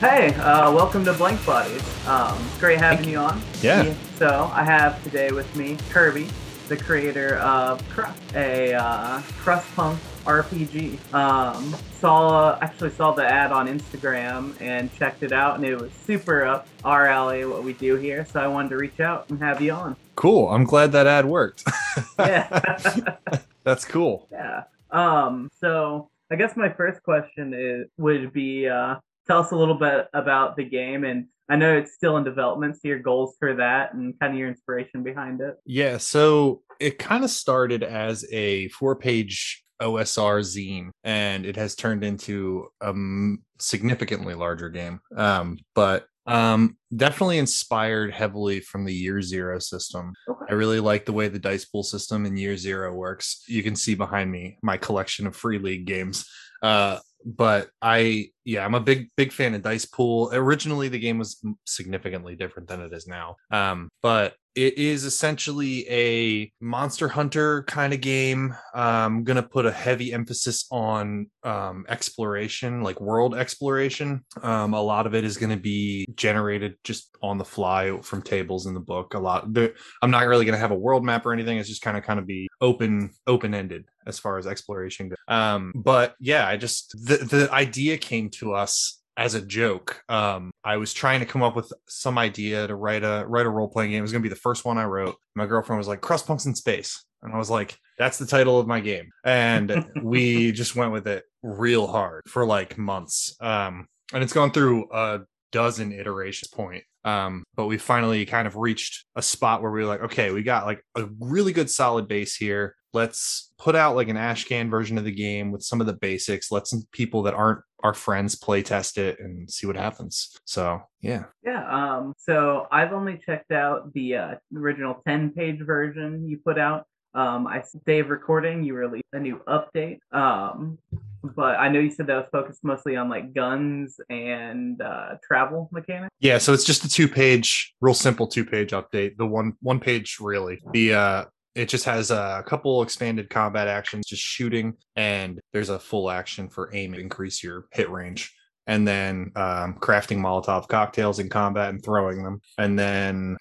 Hey, uh, welcome to Blank Bodies. Um, great having you on. Yeah. So I have today with me Kirby, the creator of Crust, a uh, crust punk RPG. Um, saw actually saw the ad on Instagram and checked it out, and it was super up our alley what we do here. So I wanted to reach out and have you on. Cool. I'm glad that ad worked. Yeah. That's cool. Yeah. Um, so I guess my first question is would be uh, tell us a little bit about the game and I know it's still in development, so your goals for that and kind of your inspiration behind it. Yeah. So it kind of started as a four page OSR zine and it has turned into a significantly larger game. Um, but um, definitely inspired heavily from the year zero system. Okay. I really like the way the dice pool system in year zero works. You can see behind me my collection of free league games. Uh, but I, yeah, I'm a big, big fan of dice pool. Originally, the game was significantly different than it is now. Um, but it is essentially a monster hunter kind of game. I'm gonna put a heavy emphasis on um, exploration, like world exploration. Um, a lot of it is to be generated just on the fly from tables in the book. A lot. I'm not really to have a world map or anything. It's just kind of kind of be open open ended as far as exploration goes. Um, but yeah, I just the the idea came to us as a joke. Um, I was trying to come up with some idea to write a write a role playing game. It was gonna be the first one I wrote. My girlfriend was like, "Crust Punks in Space," and I was like, "That's the title of my game." And we just went with it real hard for like months. Um, and it's gone through a dozen iterations point. Um, but we finally kind of reached a spot where we were like, okay, we got like a really good solid base here. Let's put out like an Ashcan version of the game with some of the basics. Let some people that aren't our friends play test it and see what happens. So yeah. Yeah. Um, so I've only checked out the uh, original 10 page version you put out. Um, I day of recording, you released a new update. Um, but I know you said that was focused mostly on like guns and uh, travel mechanics. Yeah, so it's just a two page, real simple two page update. The one one page really. The uh it just has a couple expanded combat actions, just shooting, and there's a full action for aim, increase your hit range, and then um, crafting Molotov cocktails in combat and throwing them, and then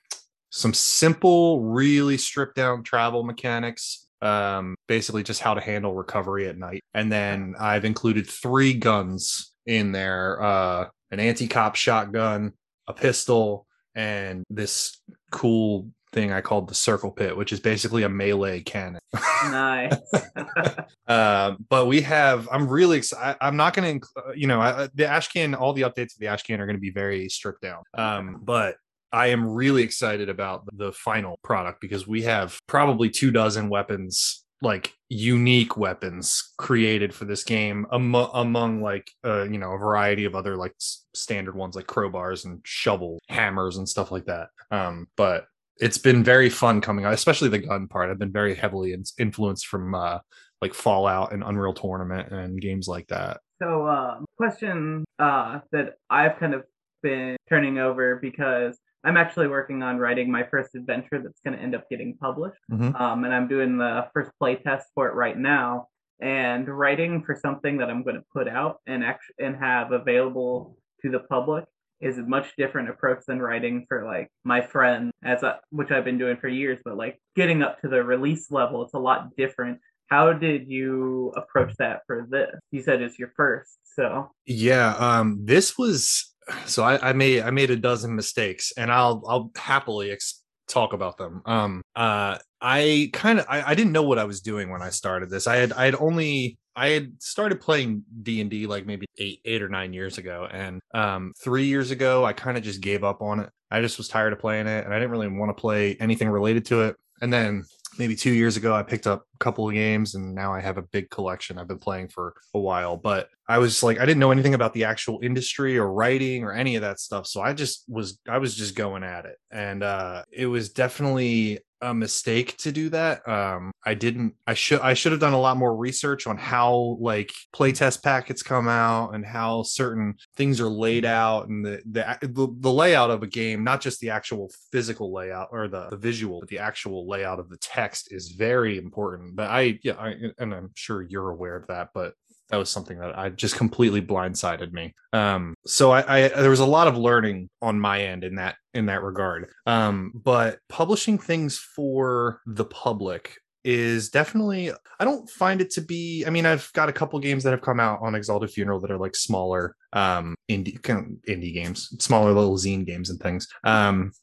some simple, really stripped down travel mechanics. Um, basically, just how to handle recovery at night, and then I've included three guns in there: uh, an anti-cop shotgun, a pistol, and this cool thing I called the circle pit, which is basically a melee cannon. nice. uh, but we have, I'm really excited. I'm not going to, uh, you know, I, the Ashcan, all the updates of the Ashcan are going to be very stripped down. Um, but I am really excited about the final product because we have probably two dozen weapons like unique weapons created for this game among, among like uh you know a variety of other like s- standard ones like crowbars and shovels hammers and stuff like that um but it's been very fun coming out especially the gun part i've been very heavily in- influenced from uh like fallout and unreal tournament and games like that So, um, question uh, that I've kind of been turning over because I'm actually working on writing my first adventure that's going to end up getting published. Mhm. Um, and I'm doing the first play test for it right now. And writing for something that I'm going to put out and act- and have available to the public is a much different approach than writing for like my friend, as a, which I've been doing for years. But like getting up to the release level, it's a lot different. How did you approach that for this? You said it's your first, so Yeah, um, this was so I, I made I made a dozen mistakes, and I'll I'll happily ex- talk about them. Um, uh, I kind of I, I didn't know what I was doing when I started this. I had I had only I had started playing D and D like maybe eight eight or nine years ago, and um, three years ago I kind of just gave up on it. I just was tired of playing it, and I didn't really want to play anything related to it. And then maybe two years ago, I picked up a couple of games and now I have a big collection I've been playing for a while. But I was like, I didn't know anything about the actual industry or writing or any of that stuff. So I just was, I was just going at it. And uh, it was definitely a mistake to do that. Um, I didn't, I should, I should have done a lot more research on how like playtest packets come out and how certain things are laid out and the, the, the, the layout of a game, not just the actual physical layout or the, the visual, but the actual layout of the text is very important. But I, yeah, I, and I'm sure you're aware of that, but that was something that I just completely blindsided me. Um, so I, I there was a lot of learning on my end in that in that regard. Um, but publishing things for the public is definitely I don't find it to be I mean I've got a couple games that have come out on Exalted Funeral that are like smaller um indie indie games, smaller little zine games and things. Um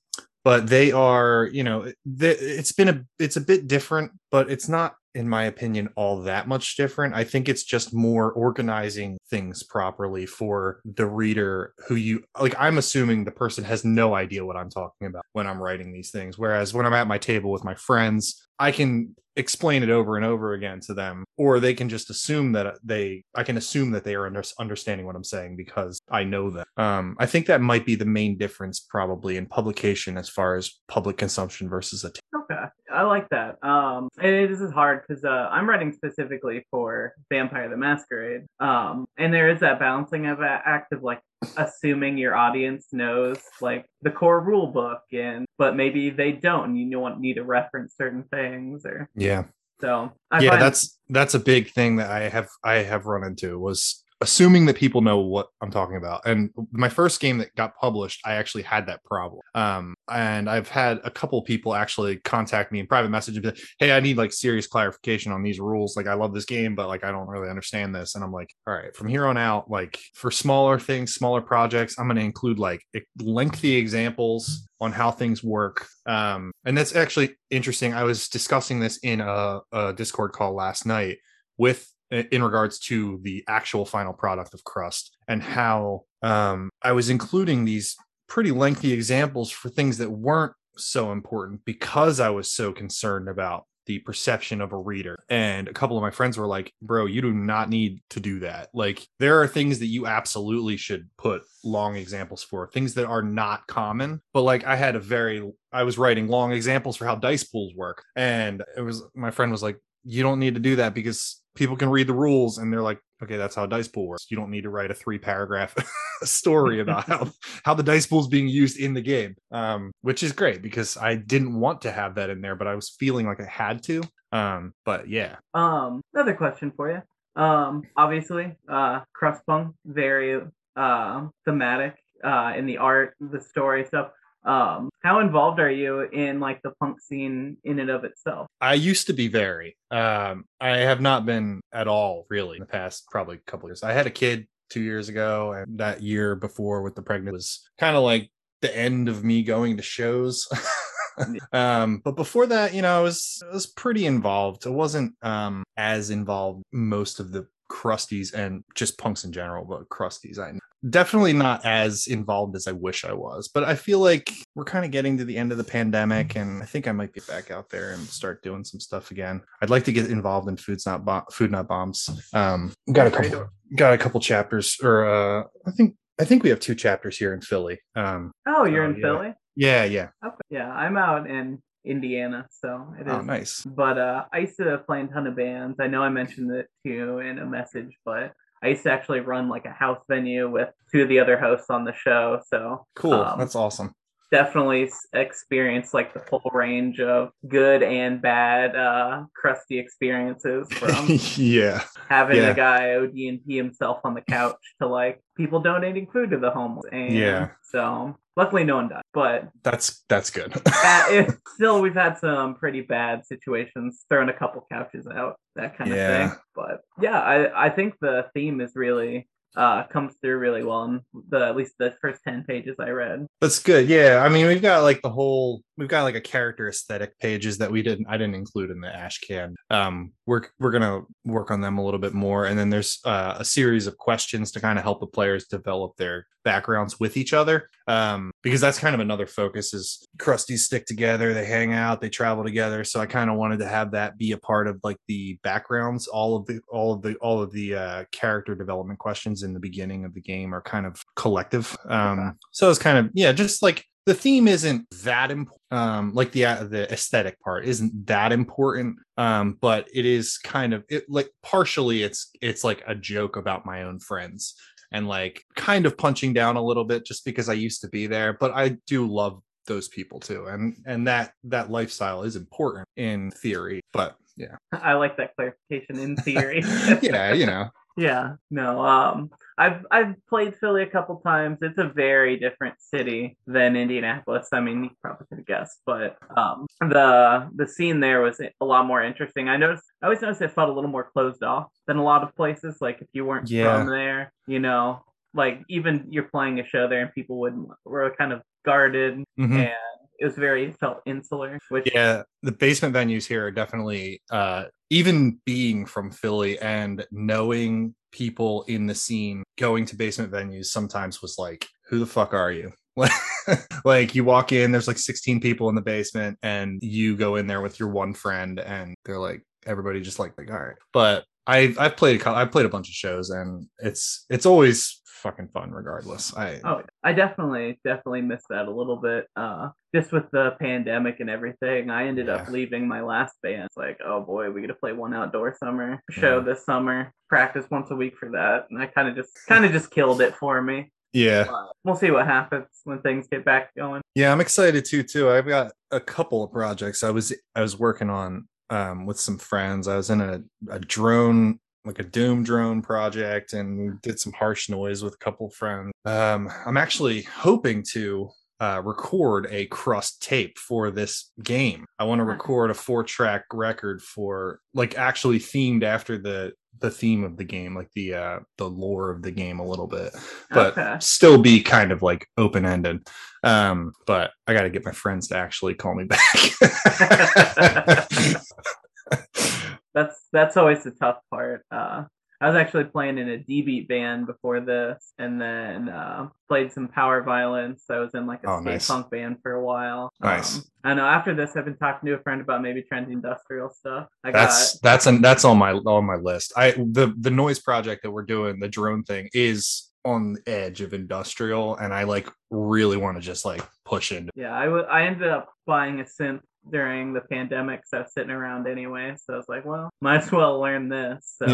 but they are, you know, it's been a it's a bit different, but it's not in my opinion, all that much different. I think it's just more organizing things properly for the reader who you like. I'm assuming the person has no idea what I'm talking about when I'm writing these things. Whereas when I'm at my table with my friends, I can explain it over and over again to them or they can just assume that they i can assume that they are under, understanding what i'm saying because i know them um, i think that might be the main difference probably in publication as far as public consumption versus a t- okay i like that. Um it is hard because uh, i'm writing specifically for vampire the masquerade um and there is that balancing of act of like assuming your audience knows like the core rule book and but maybe they don't you don't need to reference certain things or yeah. So I yeah that's that's a big thing that i have i have run into was assuming that people know what I'm talking about. And my first game that got published, I actually had that problem. Um, and I've had a couple people actually contact me in private message and be like, "Hey, I need like serious clarification on these rules. Like, I love this game, but like, I don't really understand this." And I'm like, "All right, from here on out, like for smaller things, smaller projects, I'm going to include like lengthy examples." on how things work um, and that's actually interesting i was discussing this in a, a discord call last night with in regards to the actual final product of crust and how um, i was including these pretty lengthy examples for things that weren't so important because i was so concerned about the perception of a reader. And a couple of my friends were like bro you do not need to do that. Like there are things that you absolutely should put long examples for things that are not common. But like i had a very i was writing long examples for how dice pools work. And it was my friend was like you don't need to do that because people can read the rules and they're like, okay, that's how dice pool works. You don't need to write a three paragraph story about how how the dice pool is being used in the game, um, which is great because I didn't want to have that in there, but I was feeling like I had to. Um, but yeah. Um, another question for you. Um, obviously, uh, Crustpunk very uh thematic uh in the art, the story stuff um how involved are you in like the punk scene in and of itself? I used to be very um i have not been at all really in the past probably a couple years. I had a kid two years ago and that year before with the pregnant was kind of like the end of me going to shows. Um but before that you know i was i was pretty involved. I wasn't um as involved most of the crusties and just punks in general but crusties i definitely not as involved as I wish I was. But I feel like we're kind of getting to the end of the pandemic, and I think I might be back out there and start doing some stuff again. I'd like to get involved in Food's Not Bo- Food Not Bombs. Um, got a couple, got a couple chapters, or uh, I think I think we have two chapters here in Philly. Um, oh, you're in yeah. Philly. Yeah, yeah. Okay. Yeah, I'm out in Indiana, so it oh. Oh, nice. But uh, I used to play in a ton of bands. I know I mentioned it to you in a message, but I used to actually run like a house venue with two of the other hosts on the show. So cool. Um, That's awesome. Definitely experienced like the full range of good and bad uh, crusty experiences from yeah having yeah. a guy OD&P himself on the couch to like people donating food to the homeless. And yeah. So luckily no one died, but that's that's good. still, we've had some pretty bad situations, throwing a couple couches out, that kind yeah. of thing. But yeah, I I think the theme is really uh, comes through really well in the at least the first 10 pages I read. That's good. Yeah. I mean, we've got like the whole we've got like a character aesthetic pages that we didn't I didn't include in the ash can. Um we're we're gonna work on them a little bit more. And then there's uh, a series of questions to kind of help the players develop their backgrounds with each other. Um, because that's kind of another focus is Krusties stick together, they hang out, they travel together. So I kind of wanted to have that be a part of like the backgrounds, all of the all of the all of the uh character development questions in the beginning of the game are kind of collective. Um so it's kind of yeah, just like the theme isn't that important um like the uh, the aesthetic part isn't that important um but it is kind of it like partially it's it's like a joke about my own friends and like kind of punching down a little bit just because I used to be there but I do love those people too and and that that lifestyle is important in theory but yeah. I like that clarification in theory. Yeah you know Yeah, no. Um, I've I've played Philly a couple times. It's a very different city than Indianapolis. I mean, you probably could have guessed, but um, the the scene there was a lot more interesting. I noticed. I always noticed it felt a little more closed off than a lot of places. Like if you weren't Yeah. from there, you know, like even you're playing a show there and people wouldn't were kind of guarded Mhm. and it was very felt insular. Which Yeah, the basement venues here are definitely uh even being from Philly and knowing people in the scene going to basement venues sometimes was like, who the fuck are you? like you walk in, there's like 16 people in the basement, and you go in there with your one friend, and they're like everybody just like like all right. But I've I've played a I've played a bunch of shows, and it's it's always fucking fun regardless. I Oh, I definitely, definitely missed that a little bit. Uh, just with the pandemic and everything, I ended up leaving my last band. It's like, oh boy, we get to play one outdoor summer show Yeah. this summer. Practice once a week for that, and I kind of just, kind of just killed it for me. yeah. But we'll see what happens when things get back going. Yeah, I'm excited too. Too. I've got a couple of projects. I was I was working on um, with some friends. I was in a, a drone, like a Doom drone project, and did some harsh noise with a couple of friends. Um, I'm actually hoping to uh, record a crust tape for this game. I want to record a four track record for like actually themed after the the theme of the game, like the uh the lore of the game a little bit but Okay. still be kind of like open ended. Um, but I got to get my friends to actually call me back. That's that's always the tough part. Uh, I was actually playing in a D beat band before this, and then uh, played some power violence. I was in like a Oh, skate nice. punk band for a while. Nice. Um, I know. After this, I've been talking to a friend about maybe trying to industrial stuff. I that's that's an, that's on my on my list. I the the noise project that we're doing, the drone thing, is on the edge of industrial, and I like really want to just like push into. yeah. I ended up buying a synth during the pandemic, so I was sitting around anyway. So I was like, well, might as well learn this. So.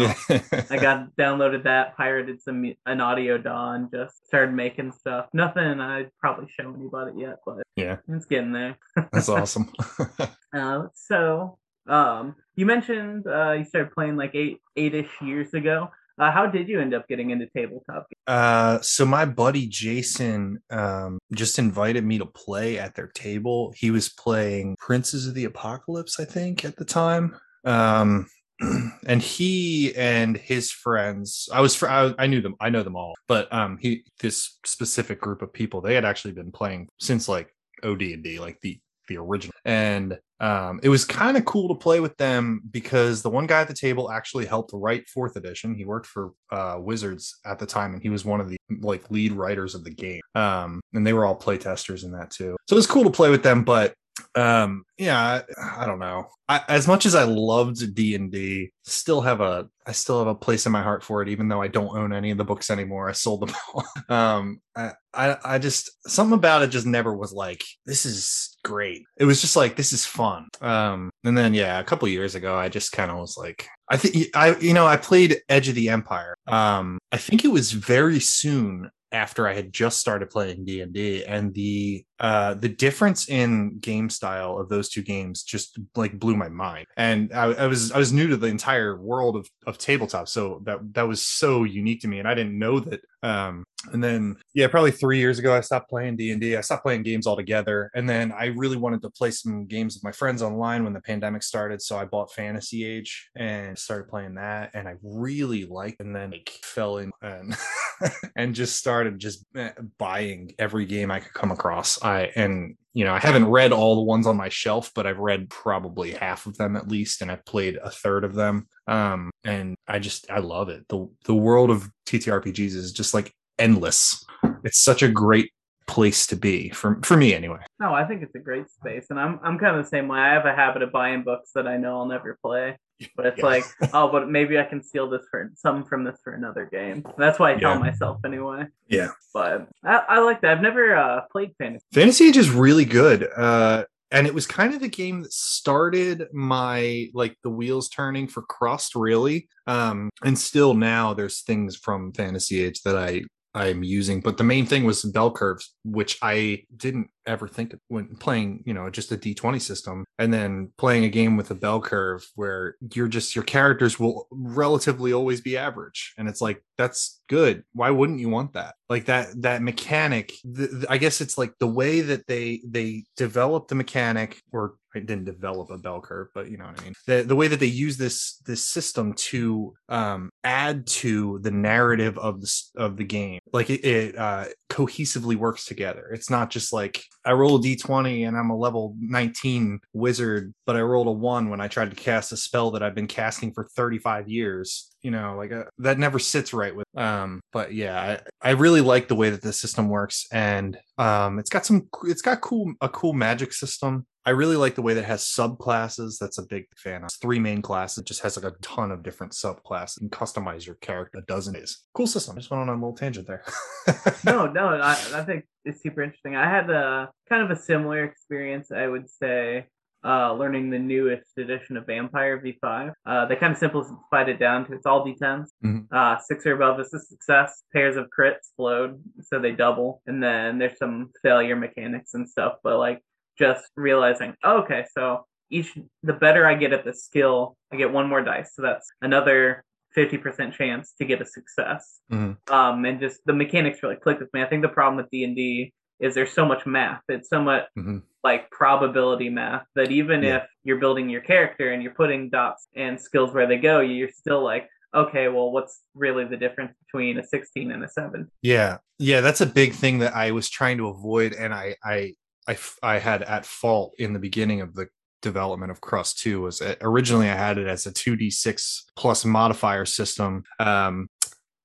I got downloaded that, pirated some an audio DAW, and just started making stuff. Nothing I'd probably show anybody yet, but Yeah. it's getting there. that's awesome. Uh, so, um, you mentioned uh, you started playing like eight eight-ish years ago. Uh, how did you end up getting into tabletop? Uh, so my buddy Jason um just invited me to play at their table. He was playing Princes of the Apocalypse, I think, at the time. Um, and he and his friends, I was fr- I, I knew them, I know them all, but um, he this specific group of people, they had actually been playing since like OD and D, like the the original, and um, it was kind of cool to play with them because the one guy at the table actually helped write fourth edition. He worked for uh, Wizards at the time, and he was one of the like lead writers of the game. Um, and they were all playtesters in that too. So it was cool to play with them. But um, yeah, I, I don't know. I, as much as I loved D and D, still have a I still have a place in my heart for it, even though I don't own any of the books anymore. I sold them all. um, I, I I just something about it just never was like this is great. It was just like this is fun. Um, and then yeah, a couple years ago, I just kind of was like, I think I you know I played Edge of the Empire. Um, I think it was very soon after I had just started playing D and D, and the uh the difference in game style of those two games just like blew my mind. And I, I was I was new to the entire world of of tabletop, so that that was so unique to me, and I didn't know that. Um, and then yeah, probably three years ago, I stopped playing D and. I stopped playing games altogether, and then I really wanted to play some games with my friends online when the pandemic started. So I bought Fantasy Age and started playing that, and I really liked. And then like fell in and and just started just eh, buying every game I could come across. And you know I haven't read all the ones on my shelf, but I've read probably half of them at least, and I've played a third of them. Um, and I just I love it. the The world of TTRPGs is just like endless. It's such a great place to be for for me anyway. No, I think it's a great space, and I'm I'm kind of the same way. I have a habit of buying books that I know I'll never play, but it's Yeah. like, oh, but maybe I can steal this for some from this for another game. That's why I tell myself anyway. Yeah. But I, I like that. I've never uh, played fantasy. Fantasy Age is really good. Uh and it was kind of the game that started my like the wheels turning for crust really um and still now there's things from fantasy age that i i'm using but the main thing was bell curves which i didn't ever think when playing, you know, just a D20 system and then playing a game with a bell curve where you're just your characters will relatively always be average. And it's like that's good. Why wouldn't you want that? Like that that mechanic, the, the- I guess it's like the way that they they develop the mechanic or I didn't develop a bell curve, but you know what I mean. The the way that they use this this system to um, add to the narrative of the of the game, like it, it uh, cohesively works together. It's not just like I roll a d twenty and I'm a level nineteen wizard, but I rolled a one when I tried to cast a spell that I've been casting for thirty five years. You know, like uh, that never sits right with. Um, but yeah, I, I really like the way that the system works, and um, it's got some. It's got cool a cool magic system. I really like the way that has subclasses. That's a big fan of. It's three main classes. It just has like a ton of different subclasses and customize your character a dozen is Cool system. I just went on a little tangent there. no, no, I, I think it's super interesting. I had a kind of a similar experience, I would say, uh, learning the newest edition of Vampire V5. Uh, they kind of simplified it down to it's all D10s. Mhm. Uh, six or above is a success. Pairs of crits explode, so they double. And then there's some failure mechanics and stuff, but like just realizing, oh, okay, so each the better I get at the skill, I get one more dice. So that's another 50% chance to get a success Mhm. um and just the mechanics really clicked with me i think the problem with d&d is there's so much math it's so much Mhm. Like probability math that even Yeah. if you're building your character and you're putting dots and skills where they go you're still like okay well what's really the difference between a 16 and a 7 Yeah, yeah, that's a big thing that I was trying to avoid, and I I I, I had at fault in the beginning of the development of Crust 2 was originally I had it as a 2d6 plus modifier system, um,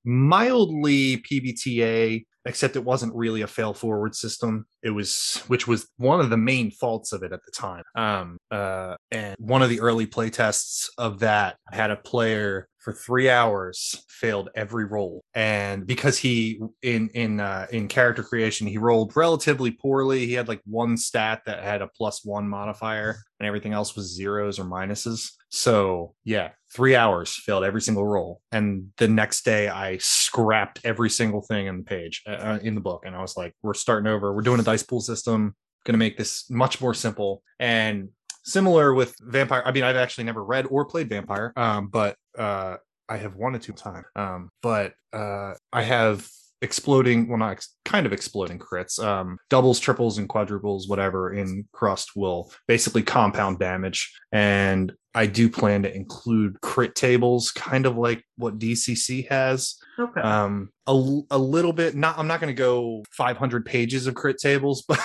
mildly PBTA, except it wasn't really a fail forward system. It was, which was one of the main faults of it at the time. Um, uh, and one of the early play tests of that had a player for three hours failed every roll and because he in in uh in character creation he rolled relatively poorly he had like one stat that had a plus one modifier and everything else was zeros or minuses so yeah three hours failed every single roll and the next day i scrapped every single thing in the page uh, in the book. And i was like we're starting over. We're doing a dice pool system. Going to make this much more simple. And similar with vampire. I mean i've actually never read or played vampire um, but uh, i have wanted to time. Um, but uh, i have exploding well not ex- kind of exploding crits um, doubles triples and quadruples whatever in crust will basically compound damage. And i do plan to include crit tables kind of like what dcc has. Okay. Um a, a little bit not i'm not going to go 500 pages of crit tables but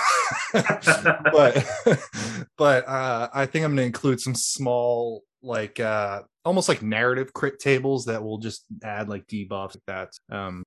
but but uh i think i'm going to include some small like uh almost like narrative crit tables that will just add like debuffs like that. Um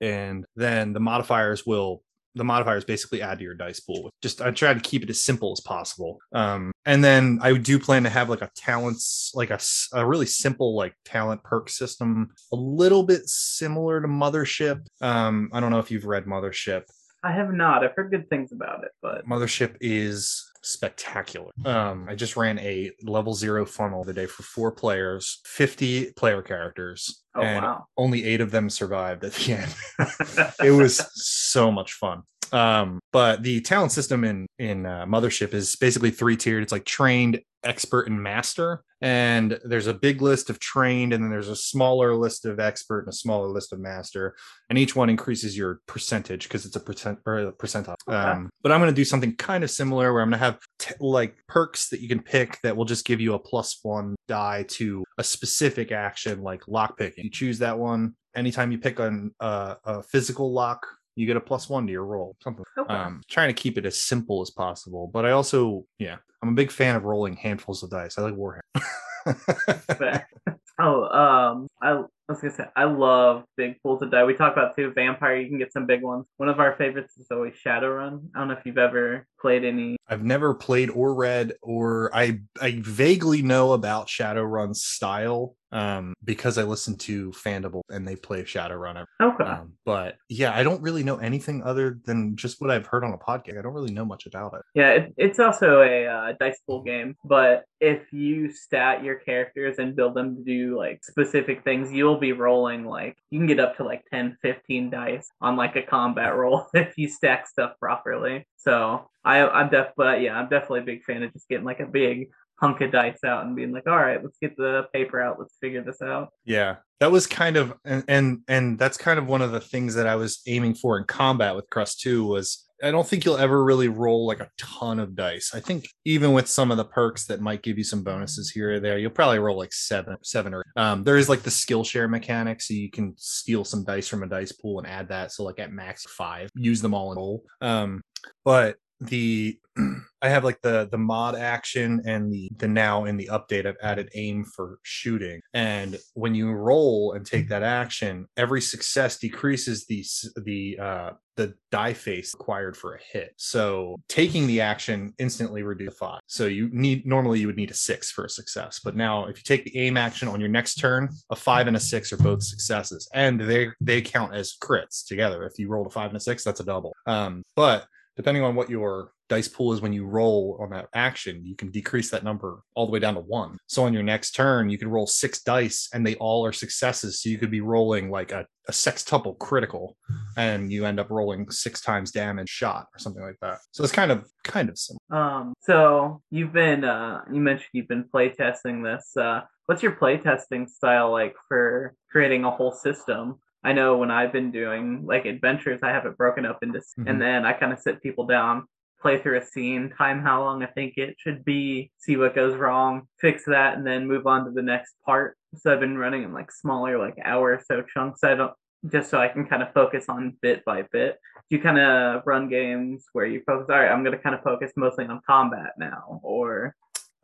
and then the modifiers will the modifiers basically add to your dice pool just i try to keep it as simple as possible. Um and then i do plan to have like a talents like a, a really simple like talent perk system a little bit similar to mothership. Um i don't know if you've read mothership. I have not. I've heard good things about it but Mothership is spectacular. Um, I just ran a level zero funnel the day for four players, 50 player characters, oh and wow only eight of them survived at the end. it was so much fun. Um, but the talent system in in uh, Mothership is basically three tiered. It's like trained, expert, and master. And there's a big list of trained, and then there's a smaller list of expert and a smaller list of master. And each one increases your percentage because it's a percent or a percentile. Okay. Um, but I'm going to do something kind of similar where I'm going to have t- like perks that you can pick that will just give you a plus one die to a specific action, like lockpicking. You choose that one anytime you pick on uh, a physical lock you get a plus one to your roll something okay. um trying to keep it as simple as possible but i also yeah i'm a big fan of rolling handfuls of dice i like warhammer oh, um, I, I was gonna say I love big pools of die. We talk about too vampire. You can get some big ones. One of our favorites is always Shadowrun. I don't know if you've ever played any. i've never played or read or i i vaguely know about shadowrun's style um because i listen to fandible and they play shadowrun Okay. um, but yeah i don't really know anything other than just what i've heard on a podcast i don't really know much about it Yeah, it, it's also a uh, dice pool game, but if you stat your characters and build them to do like specific things, you'll be rolling like you can get up to like 10, 15 dice on like a combat roll if you stack stuff properly. So I I'm def but yeah, I'm definitely a big fan of just getting like a big hunk of dice out and being like, all right, let's get the paper out, let's figure this out. Yeah, that was kind of and and, and that's kind of one of the things that I was aiming for in combat with Crust 2 was I don't think you'll ever really roll like a ton of dice. I think even with some of the perks that might give you some bonuses here or there, you'll probably roll like seven, seven or um, there is like the skill share mechanic, so you can steal some dice from a dice pool and add that. So like at max five, use them all in roll. Um, but the I have like the the mod action and the the now in the update I've added aim for shooting. And when you roll and take that action, every success decreases the the uh the die face required for a hit. So taking the action instantly reduces five. So you need normally you would need a six for a success, but now if you take the aim action on your next turn, a five and a six are both successes, and they they count as crits together. If you rolled a five and a six, that's a double. Um, but depending on what your dice pool is when you roll on that action, you can decrease that number all the way down to one. So on your next turn, you can roll six dice and they all are successes. So you could be rolling like a, a sextuple critical and you end up rolling six times damage shot or something like that. So it's kind of kind of similar. Um so you've been uh you mentioned you've been playtesting this. Uh what's your playtesting style like for creating a whole system? I know when I've been doing like adventures, I have it broken up into, mm-hmm. and then I kind of sit people down, play through a scene, time how long I think it should be, see what goes wrong, fix that, and then move on to the next part. So I've been running in like smaller, like hour or so chunks. I don't just so I can kind of focus on bit by bit. Do you kind of run games where you focus? All right, I'm going to kind of focus mostly on combat now, or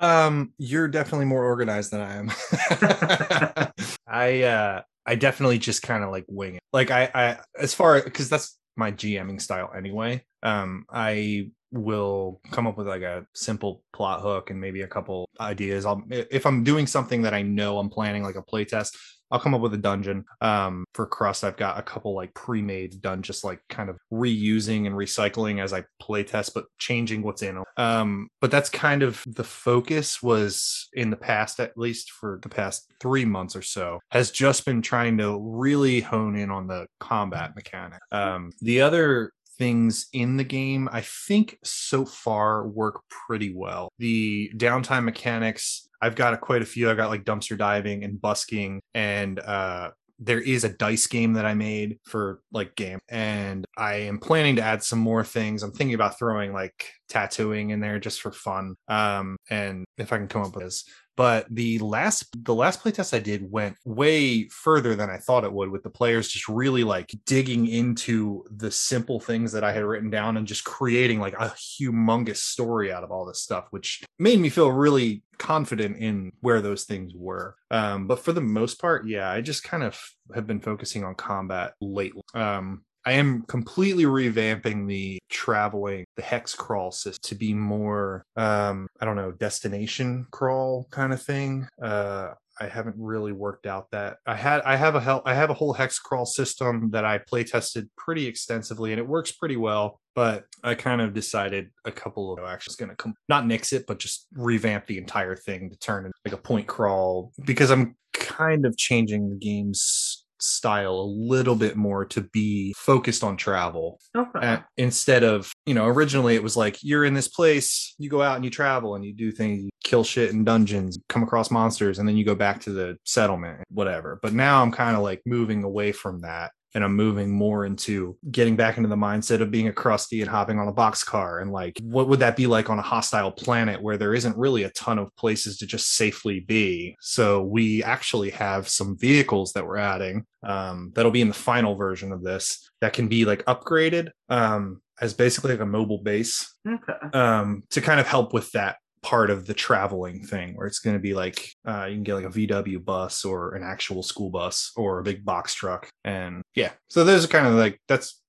um, you're definitely more organized than I am. I uh I definitely just kind of like wing it. Like I, I as far because that's my GMing style anyway. Um, I will come up with like a simple plot hook and maybe a couple ideas. I'll if I'm doing something that I know I'm planning like a playtest, I'll come up with a dungeon. Um, for Crust, I've got a couple like pre-made done, just like kind of reusing and recycling as I play test, but changing what's in them. Um, but that's kind of the focus was in the past, at least for the past three months or so, has just been trying to really hone in on the combat mechanic. Um, the other things in the game, I think so far work pretty well. The downtime mechanics I've got a, quite a few. I've got like dumpster diving and busking, and uh, there is a dice game that I made for like game, and I am planning to add some more things. I'm thinking about throwing like tattooing in there just for fun, um, and if I can come up with this. But the last the last playtest I did went way further than I thought it would with the players just really like digging into the simple things that I had written down and just creating like a humongous story out of all this stuff which made me feel really confident in where those things were. Um, but for the most part yeah I just kind of have been focusing on combat lately. Um, I am completely revamping the traveling, the hex crawl system to be more, um, I don't know, destination crawl kind of thing. Uh, I haven't really worked out that I had I have a hell I have a whole hex crawl system that I play tested pretty extensively and it works pretty well. But I kind of decided a couple of actions going to come not nix it, but just revamp the entire thing to turn into like a point crawl because I'm kind of changing the game's style a little bit more to be focused on travel. Okay. instead of you know originally it was like you're in this place you go out and you travel and you do things you kill shit in dungeons come across monsters and then you go back to the settlement whatever. But now i'm kind of like moving away from that and I'm moving more into getting back into the mindset of being a crusty and hopping on a boxcar and like what would that be like on a hostile planet where there isn't really a ton of places to just safely be. So we actually have some vehicles that we're adding um, that'll be in the final version of this that can be like upgraded um, as basically like a mobile base okay. um, to kind of help with that part of the traveling thing where it's going to be like uh, you can get like a VW bus or an actual school bus or a big box truck. And yeah, so those are kind of like that's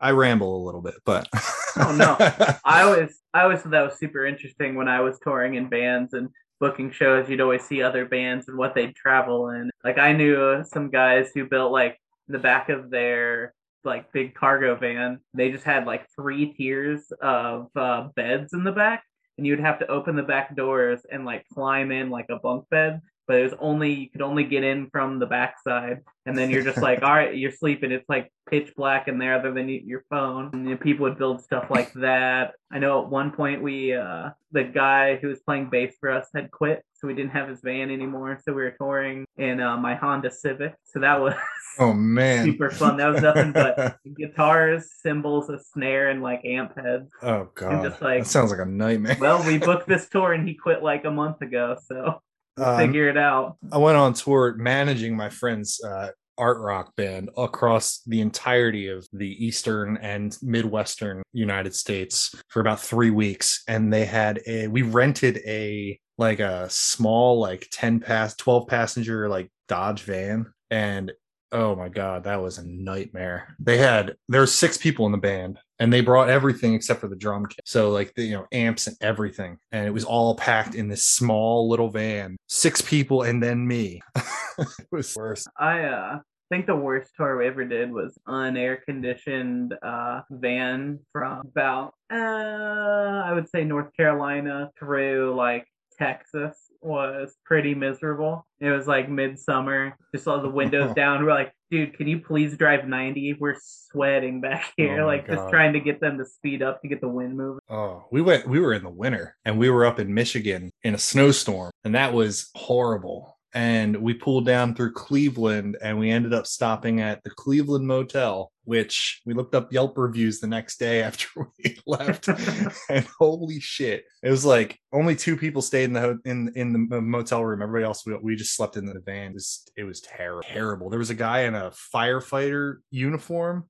I ramble a little bit, but oh no, I always I always thought that was super interesting when I was touring in bands and booking shows. You'd always see other bands and what they'd travel in. Like I knew some guys who built like the back of their like big cargo van. They just had like three tiers of uh, beds in the back and you'd have to open the back doors and like climb in like a bunk bed but it was only you could only get in from the backside, and then you're just like, all right, you're sleeping. It's like pitch black in there, other than your phone. And you know, people would build stuff like that. I know at one point we, uh, the guy who was playing bass for us had quit, so we didn't have his van anymore. So we were touring in uh, my Honda Civic. So that was oh man, super fun. That was nothing but guitars, cymbals, a snare, and like amp heads. Oh god, just like that sounds like a nightmare. well, we booked this tour and he quit like a month ago, so um, figure it out. I went on tour managing my friend's uh, art rock band across the entirety of the eastern and midwestern United States for about three weeks, and they had a we rented a like a small like 10 pass 12 passenger like dodge van and oh my god that was a nightmare they had there were six people in the band and they brought everything except for the drum kit. So like the you know amps and everything, and it was all packed in this small little van. Six people and then me. it was worse. I uh think the worst tour we ever did was an air conditioned uh, van from about uh, I would say North Carolina through like Texas was pretty miserable. It was like midsummer, just all the windows down. We're like, dude, can you please drive 90? We're sweating back oh here, oh like God. just trying to get them to speed up to get the wind moving. Oh, we went, we were in the winter and we were up in Michigan in a snowstorm, and that was horrible and we pulled down through Cleveland and we ended up stopping at the Cleveland Motel, which we looked up Yelp reviews the next day after we left. and holy shit, it was like only two people stayed in the in in the motel room. Everybody else we, we just slept in the van. It was it was terrible. Terrible. There was a guy in a firefighter uniform.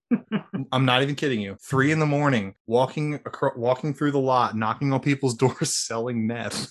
I'm not even kidding you. Three in the morning, walking across, walking through the lot, knocking on people's doors, selling meth.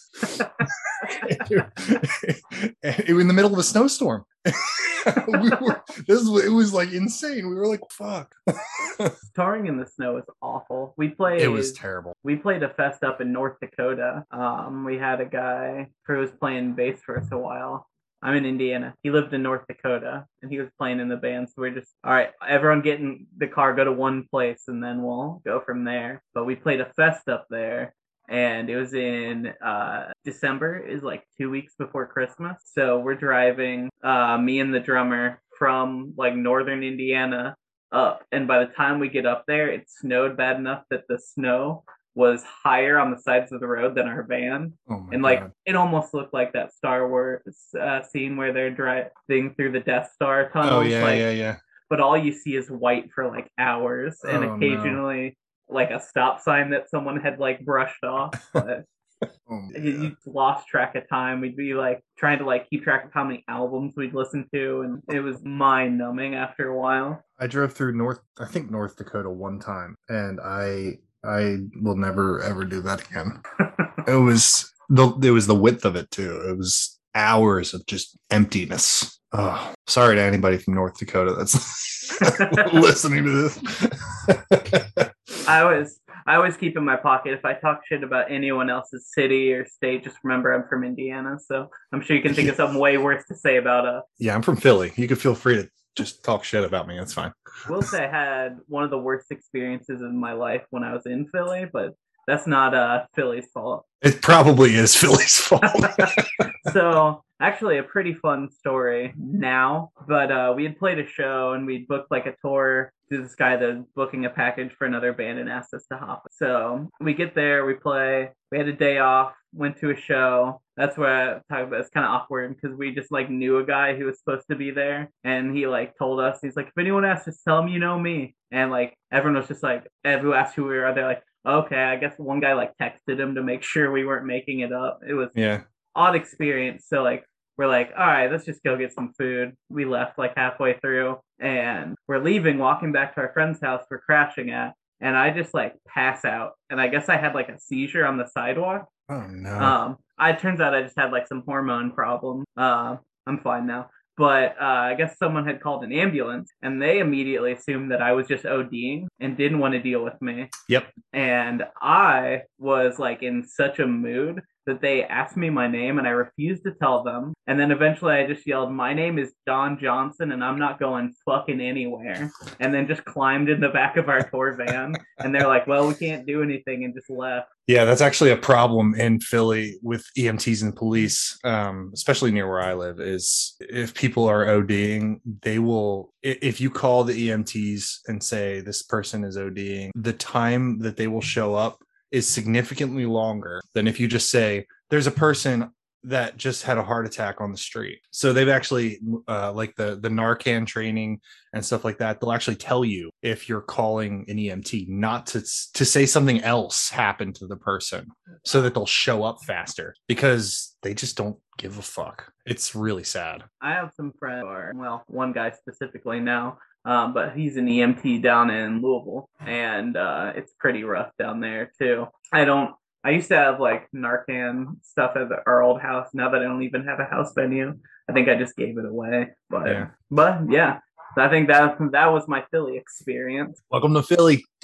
in the middle of a snowstorm. We were, this was, it was like insane. We were like, "Fuck." Touring in the snow is awful. We played. It was terrible. We played a fest up in North Dakota. Um, we had a guy who was playing bass for us a while. I'm in Indiana. He lived in North Dakota and he was playing in the band. So we're just, all right, everyone get in the car, go to one place, and then we'll go from there. But we played a fest up there and it was in uh, December, is like two weeks before Christmas. So we're driving, uh, me and the drummer from like northern Indiana up, and by the time we get up there, it snowed bad enough that the snow was higher on the sides of the road than our van, oh and like it almost looked like that Star Wars uh, scene where they're driving through the Death Star tunnel. Oh yeah, like, yeah, yeah. But all you see is white for like hours, and oh, occasionally. No like a stop sign that someone had like brushed off. But oh, you lost track of time. We'd be like trying to like keep track of how many albums we'd listen to, and it was mind numbing after a while. I drove through North, I think North Dakota one time, and I I will never ever do that again. it was the it was the width of it too. It was hours of just emptiness. Oh, sorry to anybody from North Dakota that's listening to this. I always I always keep in my pocket if I talk shit about anyone else's city or state, just remember I'm from Indiana. So I'm sure you can think of something way worse to say about us. Yeah, I'm from Philly. You can feel free to just talk shit about me. That's fine. Will say I had one of the worst experiences in my life when I was in Philly, but that's not uh Philly's fault. It probably is Philly's fault. so actually a pretty fun story now but uh, we had played a show and we booked like a tour to this guy that's booking a package for another band and asked us to hop. So we get there we play we had a day off went to a show. That's where I talk about it's kind of awkward because we just like knew a guy who was supposed to be there and he like told us he's like if anyone asks just tell them you know me. And like everyone was just like everyone asked who we were they're like okay i guess one guy like texted him to make sure we weren't making it up. It was yeah. odd experience. So like we're like, all right, let's just go get some food. We left like halfway through and we're leaving, walking back to our friend's house we're crashing at. And I just like pass out. And I guess I had like a seizure on the sidewalk. Oh no. Um, I turns out I just had like some hormone problem. Uh, I'm fine now. But uh, I guess someone had called an ambulance and they immediately assumed that I was just ODing and didn't want to deal with me. Yep. And I was like in such a mood that they asked me my name and I refused to tell them. And then eventually I just yelled, My name is Don Johnson and I'm not going fucking anywhere. And then just climbed in the back of our tour van. And they're like, Well, we can't do anything and just left. Yeah, that's actually a problem in Philly with EMTs and police, um, especially near where I live. Is if people are ODing, they will. If you call the EMTs and say this person is ODing, the time that they will show up is significantly longer than if you just say there's a person that just had a heart attack on the street. So they've actually uh, like the the Narcan training and stuff like that. They'll actually tell you if you're calling an EMT not to to say something else happened to the person, so that they'll show up faster because they just don't give a fuck. It's really sad. I have some friends, or well, one guy specifically now um, but he's an EMT down in Louisville, and uh, it's pretty rough down there too. I don't. I used to have like Narcan stuff at our old house. Now that I don't even have a house venue, I think I just gave it away. But yeah. but yeah, I think that that was my Philly experience. Welcome to Philly.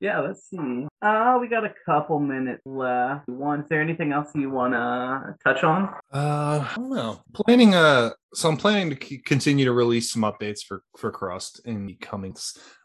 yeah, let's see. Uh, we got a couple minutes left. One, is there anything else you want to touch on? Uh, I don't know. Planning uh so I'm planning to continue to release some updates for for Crust in the coming.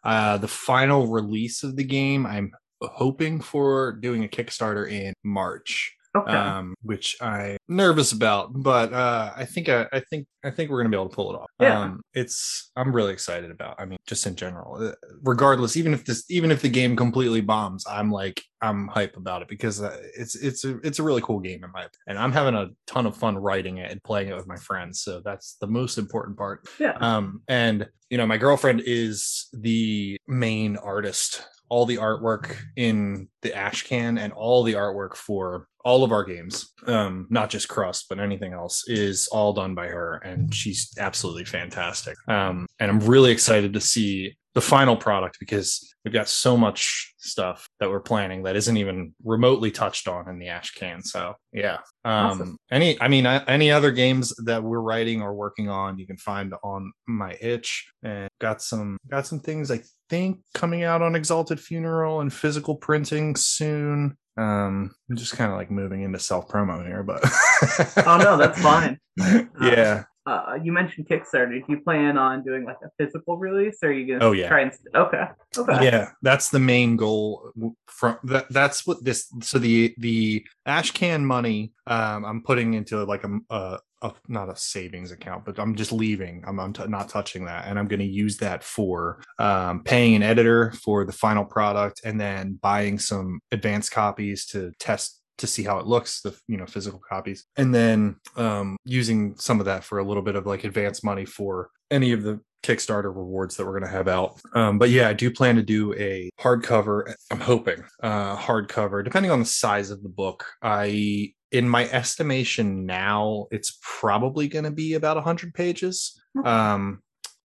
Uh, the final release of the game, I'm hoping for doing a Kickstarter in March okay. um, which I'm nervous about, but uh, I think I, I, think I think we're gonna be able to pull it off. Yeah. Um, it's I'm really excited about. I mean, just in general, uh, regardless, even if this, even if the game completely bombs, I'm like I'm hype about it because uh, it's it's a it's a really cool game in my and I'm having a ton of fun writing it and playing it with my friends. So that's the most important part. Yeah. Um, and you know, my girlfriend is the main artist all the artwork in the ash can and all the artwork for all of our games um not just crust but anything else is all done by her and she's absolutely fantastic. Um and i'm really excited to see the final product because we've got so much stuff that we're planning that isn't even remotely touched on in the ash can so yeah. Um awesome. any i mean any other games that we're writing or working on you can find on my itch. And got some got some things i think coming out on exalted funeral and physical printing soon um i'm just kind of like moving into self promo here but oh no that's fine yeah uh, you mentioned Kickstarter. Do you plan on doing like a physical release, or are you gonna oh, yeah. try and okay, okay, yeah, that's the main goal. From that, that's what this. So the the Ashcan money, um, I'm putting into like a, a, a not a savings account, but I'm just leaving. I'm, I'm t- not touching that, and I'm going to use that for um, paying an editor for the final product, and then buying some advanced copies to test to see how it looks the you know physical copies and then um, using some of that for a little bit of like advance money for any of the Kickstarter rewards that we're going to have out. Um, but yeah, I do plan to do a hardcover. I'm hoping uh, hardcover, depending on the size of the book. I, in my estimation now, it's probably going to be about 100 pages. Um,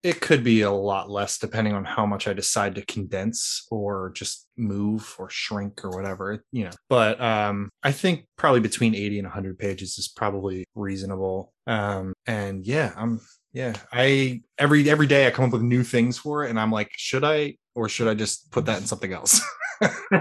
it could be a lot less depending on how much I decide to condense or just move or shrink or whatever, you know. But um I think probably between 80 and 100 pages is probably reasonable. Um and yeah, I'm yeah, I every every day I come up with new things for it and I'm like, should I or should I just put that in something else?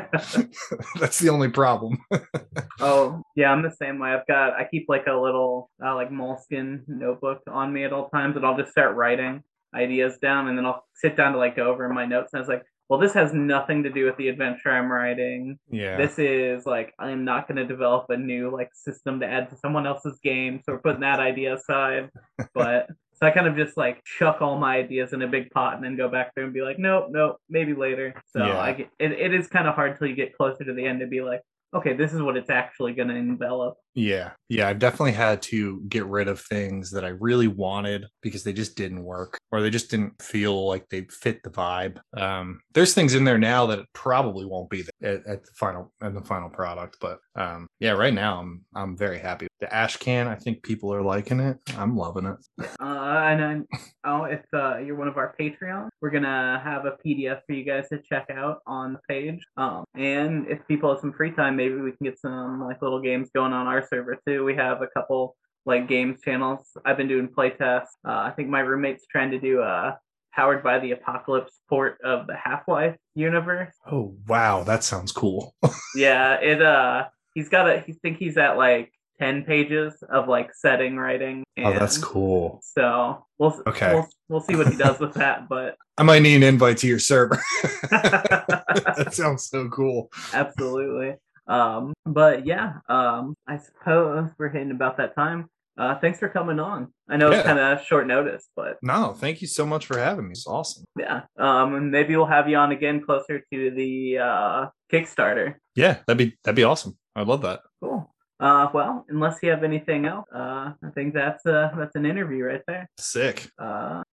That's the only problem. oh yeah, I'm the same way. I've got I keep like a little uh, like moleskin notebook on me at all times, and I'll just start writing ideas down and then I'll sit down to like go over my notes and I was like, well, this has nothing to do with the adventure I'm writing. Yeah. This is like I'm not gonna develop a new like system to add to someone else's game. So we're putting that idea aside. but so I kind of just like chuck all my ideas in a big pot and then go back there and be like, nope, nope, maybe later. So yeah. I get, it, it is kind of hard till you get closer to the end to be like, okay, this is what it's actually going to envelop. Yeah. Yeah. I've definitely had to get rid of things that I really wanted because they just didn't work or they just didn't feel like they fit the vibe. Um, there's things in there now that probably won't be at, at the final at the final product. But um, yeah, right now I'm I'm very happy. The ash can, I think people are liking it. I'm loving it. Uh, and then oh, if uh, you're one of our Patreon, we're gonna have a PDF for you guys to check out on the page. Um, and if people have some free time, maybe we can get some like little games going on our our server too. We have a couple like games channels. I've been doing playtests. Uh, I think my roommate's trying to do a powered by the apocalypse port of the Half-Life universe. Oh wow, that sounds cool. yeah, it uh he's got a. He think he's at like ten pages of like setting writing. oh, that's cool. So we'll Okay. We'll, we'll see what he does with that, but I might need an invite to your server. that sounds so cool. absolutely. Um, but yeah, um, I suppose we're hitting about that time. Uh, thanks for coming on. I know Yeah. it's kind of short notice, but No, thank you so much for having me. It's awesome. yeah. Um, and maybe we'll have you on again closer to the uh, Kickstarter. Yeah, that'd be that'd be awesome. I love that. Cool. Uh, well, unless you have anything else, uh, I think that's uh, that's an interview right there. Sick. Uh,